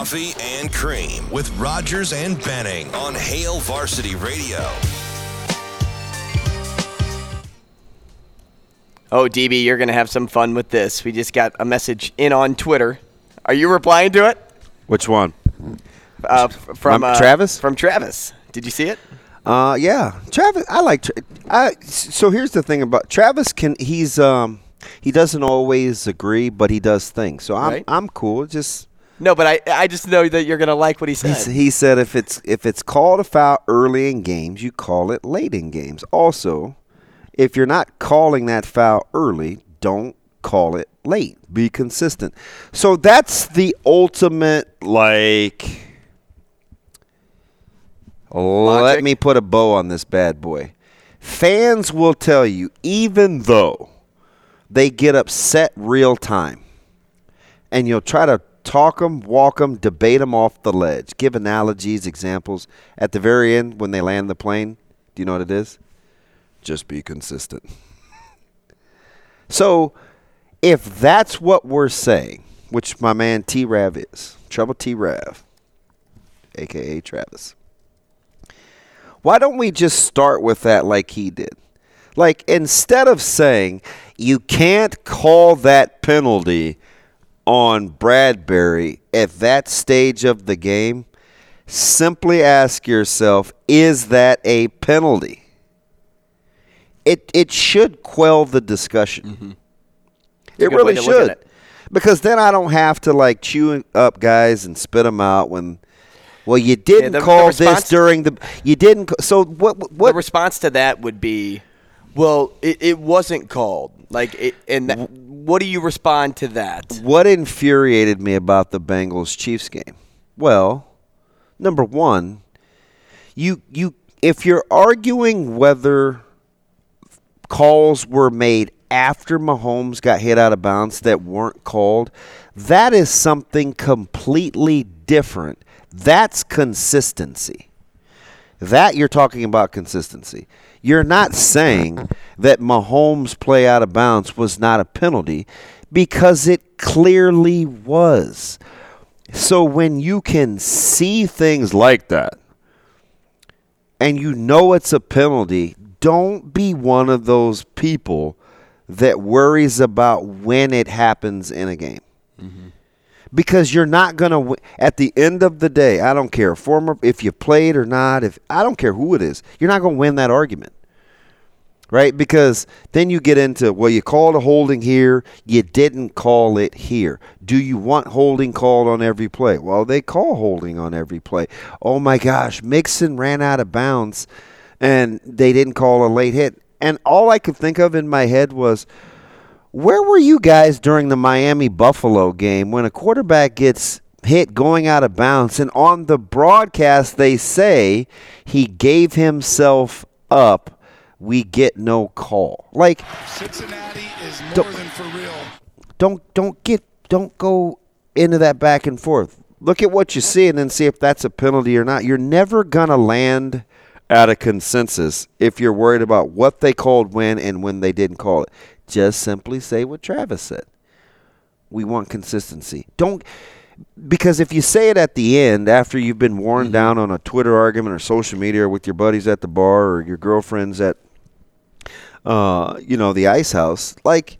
Coffee and Cream with Rogers and Benning on Hail Varsity Radio. Oh, DB, you're going to have some fun with this. We just got a message in on Twitter. Are you replying to it? Which one? Uh, from uh, Travis? From Travis. Did you see it? Uh, yeah, Travis. I like. Tra- I so here's the thing about Travis. Can he's um he doesn't always agree, but he does things. So I'm Right. I'm cool. Just No, but I I just know that you're going to like what he said. He, he said if it's if it's called a foul early in games, you call it late in games. Also, if you're not calling that foul early, don't call it late. Be consistent. So that's the ultimate like let me put a bow on this bad boy. Fans will tell you even though they get upset real time and you'll try to talk them, walk them, debate them off the ledge, give analogies, examples. At the very end, when they land the plane, do you know what it is? Just be consistent. so, if that's what we're saying, which my man T Rav is, Trouble T Rav, aka Travis, why don't we just start with that like he did? Like, instead of saying you can't call that penalty on Bradberry at that stage of the game, simply ask yourself, is that a penalty? It it should quell the discussion. Mm-hmm. It good way really to look at should. it. Because then I don't have to like chew up guys and spit them out when well you didn't the- the call this response- during the you didn't so what what the response to that would be, well, it, it wasn't called. Like, it, and that, what do you respond to that? What infuriated me about the Bengals Chiefs game? Well, number one, you you if you're arguing whether calls were made after Mahomes got hit out of bounds that weren't called, that is something completely different. That's consistency. That you're talking about consistency. You're not saying that Mahomes' play out of bounds was not a penalty because it clearly was. So when you can see things like that and you know it's a penalty, don't be one of those people that worries about when it happens in a game because you're not going to at the end of the day i don't care former if you played or not if i don't care who it is you're not going to win that argument. Right? Because then you get into well you called a holding here you didn't call it here. Do you want holding called on every play? Well they call holding on every play. Oh my gosh mixon ran out of bounds and they didn't call a late hit. And all i could think of in my head was where were you guys during the Miami Buffalo game when a quarterback gets hit going out of bounds? And on the broadcast they say he gave himself up. We get no call. Like Cincinnati is more Don't- than for real. don't don't get don't go into that back and forth. Look at what you see and then see if that's a penalty or not. You're never gonna land at a consensus if you're worried about what they called when and when they didn't call it just simply say what travis said we want consistency don't because if you say it at the end after you've been worn down on a twitter argument or social media or with your buddies at the bar or your girlfriends at uh, you know, the ice house, like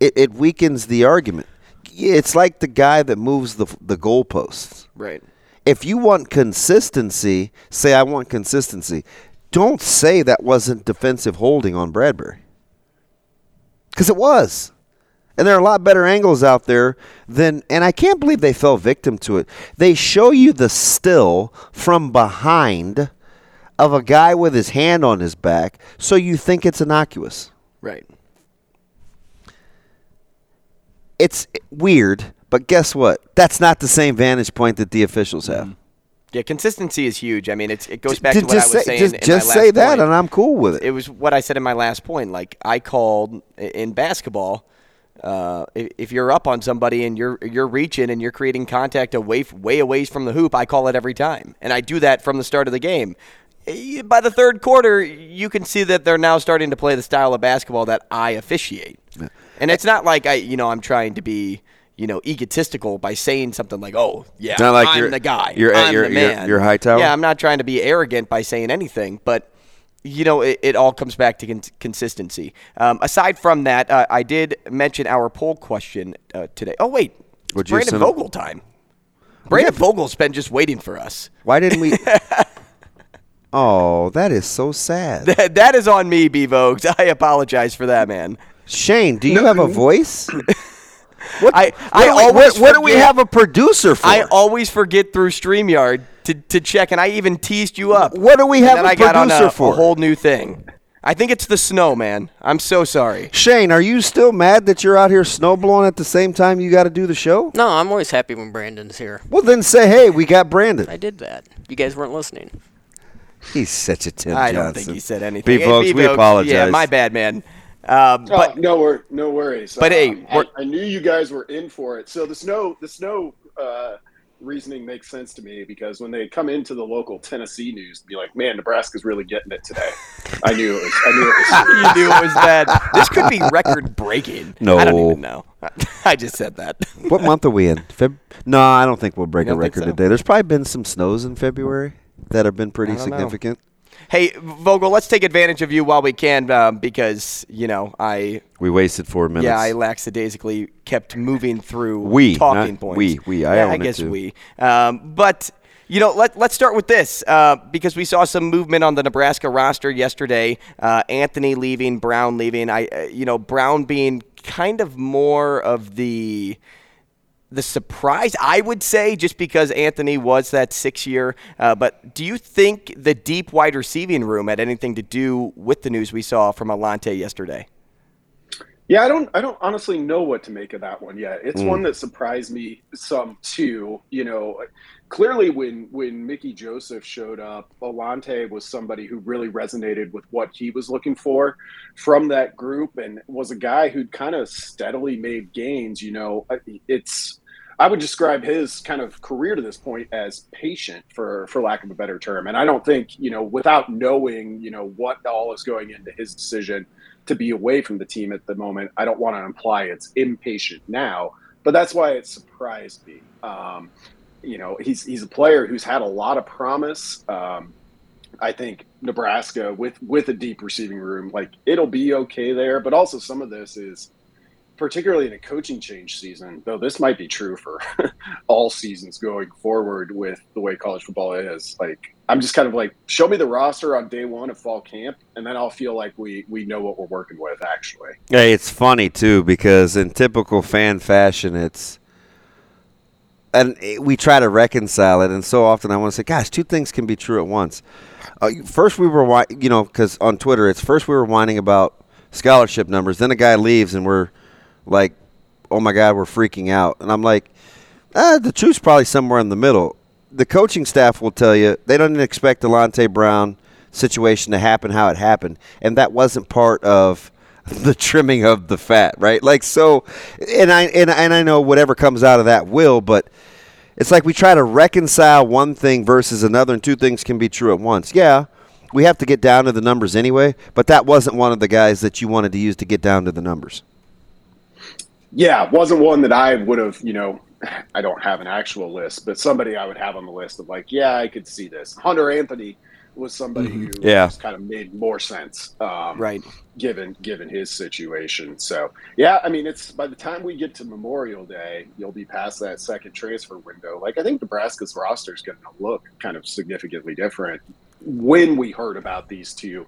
it, it weakens the argument. It's like the guy that moves the the goalposts. Right. If you want consistency, say I want consistency. Don't say that wasn't defensive holding on Bradberry. Because it was. And there are a lot better angles out there than, and I can't believe they fell victim to it. They show you the still from behind of a guy with his hand on his back, so you think it's innocuous. Right. It's weird, but guess what? That's not the same vantage point that the officials have. Mm. Yeah, consistency is huge. I mean, it's, it goes back j- to what I was just say, saying. just, in just my say that, point. and I'm cool with it. it was what I said in my last point. Like I called in basketball, uh, if you're up on somebody and you're you're reaching and you're creating contact away way away from the hoop, I call it every time, and I do that from the start of the game. Eh, By the third quarter, you can see that they're now starting to play the style of basketball that I officiate, and it's not like I, you know, I'm trying to be. You know, egotistical by saying something like, "Oh, yeah, not like I'm you're- the guy. you're I'm your- the your- man." your high tower? Yeah, I'm not trying to be arrogant by saying anything, but you know, it, it all comes back to con- consistency. Um, aside from that, uh, I did mention our poll question uh, today. Oh wait, it's Would you Brandon send a- Vogel time. Brandon Vogel's been just waiting for us. Why didn't we? oh, that is so sad. That, that is on me, B Vogues. I apologize for that, man. Shane, do you have a voice? What, I- I do we- always what- what do we have a producer for? I always forget through Streamyard to, to check, and I even teased you up. What do we And have then a I got on producer a, for? A whole new thing. I think it's the snow, man. I'm so sorry. Shane, are you still mad that you're out here snowblowing at the same time you got to do the show? No, I'm always happy when Brandon's here. Well, then say, hey, we got Brandon. I did that. You guys weren't listening. He's such a Tim I Johnson. don't think he said anything. B Hey, folks, we apologize. Yeah, my bad, man. Um, Oh, but no, wor- no worries. but hey, Um, I, I knew you guys were in for it. So the snow, the snow uh, reasoning makes sense to me because when they come into the local Tennessee news, be like, "Man, Nebraska's really getting it today." I knew it was. I knew it was. you knew it was bad. This could be record breaking. No. I don't even know. I just said that. What month are we in? Feb- no, I don't think we'll break a record so? today. There's probably been some snows in February that have been pretty significant. know. Hey, Vogel, let's take advantage of you while we can um, because you know I We wasted four minutes. yeah I lackadaisically kept moving through We, talking points. we, we. I yeah, I guess we. Um, but you know, let let's start with this uh, because we saw some movement on the Nebraska roster yesterday. Uh, Anthony leaving, Brown leaving. I uh, you know Brown being kind of more of the the surprise, I would say, just because Anthony was that six year. Uh, but do you think the deep wide receiving room had anything to do with the news we saw from Alante yesterday? Yeah, I don't. I don't honestly know what to make of that one yet. It's one that surprised me some too. You know, clearly when when Mickey Joseph showed up, Alante was somebody who really resonated with what he was looking for from that group, and was a guy who'd kind of steadily made gains. You know, it's. I would describe his kind of career to this point as patient, for for lack of a better term. And I don't think you know, without knowing, you know, what all is going into his decision to be away from the team at the moment. I don't want to imply it's impatient now, but that's why it surprised me. Um, you know, he's he's a player who's had a lot of promise. Um, I think Nebraska with with a deep receiving room, like it'll be okay there. But also some of this is particularly in a coaching change season, though this might be true for all seasons going forward with the way college football is. Like I'm just kind of like, show me the roster on day one of fall camp, and then I'll feel like we we know what we're working with actually. Hey, it's funny too because in typical fan fashion, it's and we try to reconcile it, and so often I want to say, "Gosh, two things can be true at once." Uh, first, we were, you know, because on Twitter, it's first we were whining about scholarship numbers, then a guy leaves, and we're like, "Oh my God, we're freaking out," and I'm like, ah, "The truth's probably somewhere in the middle." The coaching staff will tell you they don't expect Delonte Brown situation to happen how it happened, and that wasn't part of the trimming of the fat, right? Like so, and I and, and I know whatever comes out of that will, but it's like we try to reconcile one thing versus another, and two things can be true at once. Yeah, we have to get down to the numbers anyway, but that wasn't one of the guys that you wanted to use to get down to the numbers. Yeah, wasn't one that I would have, you know, I don't have an actual list, but somebody I would have on the list of like, yeah, I could see this. Hunter Anthony was somebody Mm-hmm. who Yeah. just kind of made more sense. Um, Right. given given his situation. So yeah, I mean, it's by the time we get to Memorial Day, you'll be past that second transfer window. Like I think Nebraska's roster is going to look kind of significantly different. When we heard about these two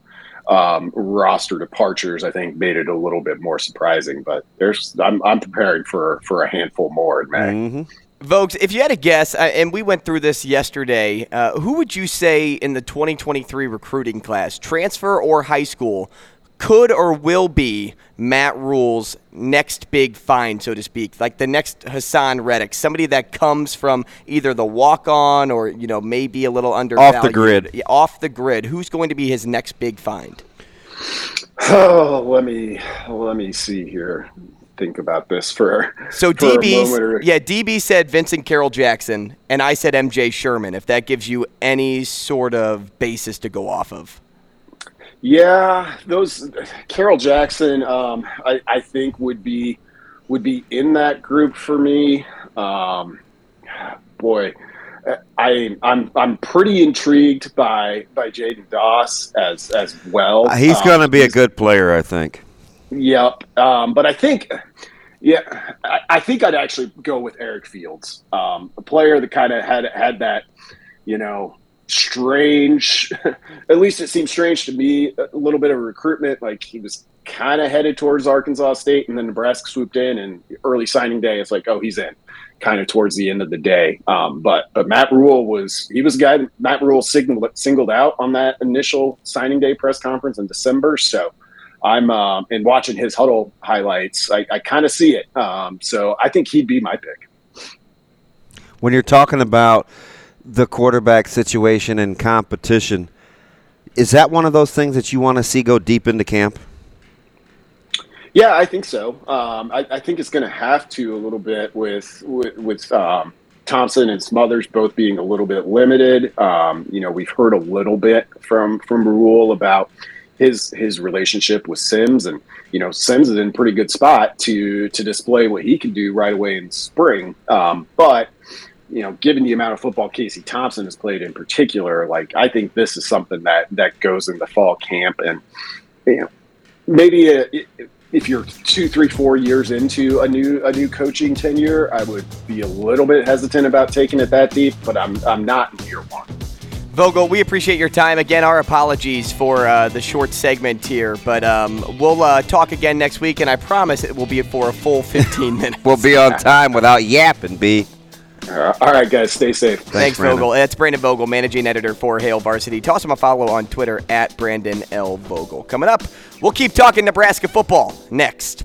um, roster departures, I think made it a little bit more surprising. But there's, I'm, I'm preparing for for a handful more in May. Mm-hmm. If you had a guess, uh, and we went through this yesterday, uh, who would you say in the 2023 recruiting class, transfer or high school, could or will be Matt Rhule's next big find, so to speak, like the next Haason Reddick, somebody that comes from either the walk on or you know maybe a little undervalued, grid. Off the grid. Who's going to be his next big find? Oh, let me let me see here. Think about this for So for a DB, moment yeah, DB said Vincent Carroll Jackson, and I said MJ Sherman. If that gives you any sort of basis to go off of. Yeah, those Carol Jackson, um, I, I think would be would be in that group for me. Um, boy, I I'm I'm pretty intrigued by by Jaden Doss as as well. Uh, He's Um, going to be a good player, I think. Yep. Um, but I think, yeah, I, I think I'd actually go with Eric Fields, um, a player that kind of had had that, you know, strange. at least it seemed strange to me. A little bit of recruitment, like he was kind of headed towards Arkansas State, and then Nebraska swooped in, and early signing day, it's like, oh, he's in. Kind of towards the end of the day, um, but but Matt Rhule was he was a guy Matt Rhule signaled singled out on that initial signing day press conference in December. So I'm um, and watching his huddle highlights, I, I kind of see it. Um, so I think he'd be my pick. When you're talking about the quarterback situation and competition, is that one of those things that you want to see go deep into camp? Yeah, I think so. Um, I, I think it's going to have to a little bit with with, with um, Thompson and Smothers both being a little bit limited. Um, you know, we've heard a little bit from from Rhule about his his relationship with Sims, and you know, Sims is in pretty good spot to to display what he can do right away in spring. Um, but you know, given the amount of football Casey Thompson has played in particular, like I think this is something that that goes in the fall camp, and you know, maybe a, if you're two, three, four years into a new a new coaching tenure, I would be a little bit hesitant about taking it that deep. But I'm I'm not in year one. Vogel, we appreciate your time. Again, our apologies for uh, the short segment here, but um, we'll uh, talk again next week, and I promise it will be for a full 15 minutes. We'll be on time without yapping, B. All right, guys, stay safe. Thanks, Brandon. Vogel. That's Brandon Vogel, managing editor for Hail Varsity. Toss him a follow on Twitter at Brandon L. Vogel. Coming up, we'll keep talking Nebraska football next.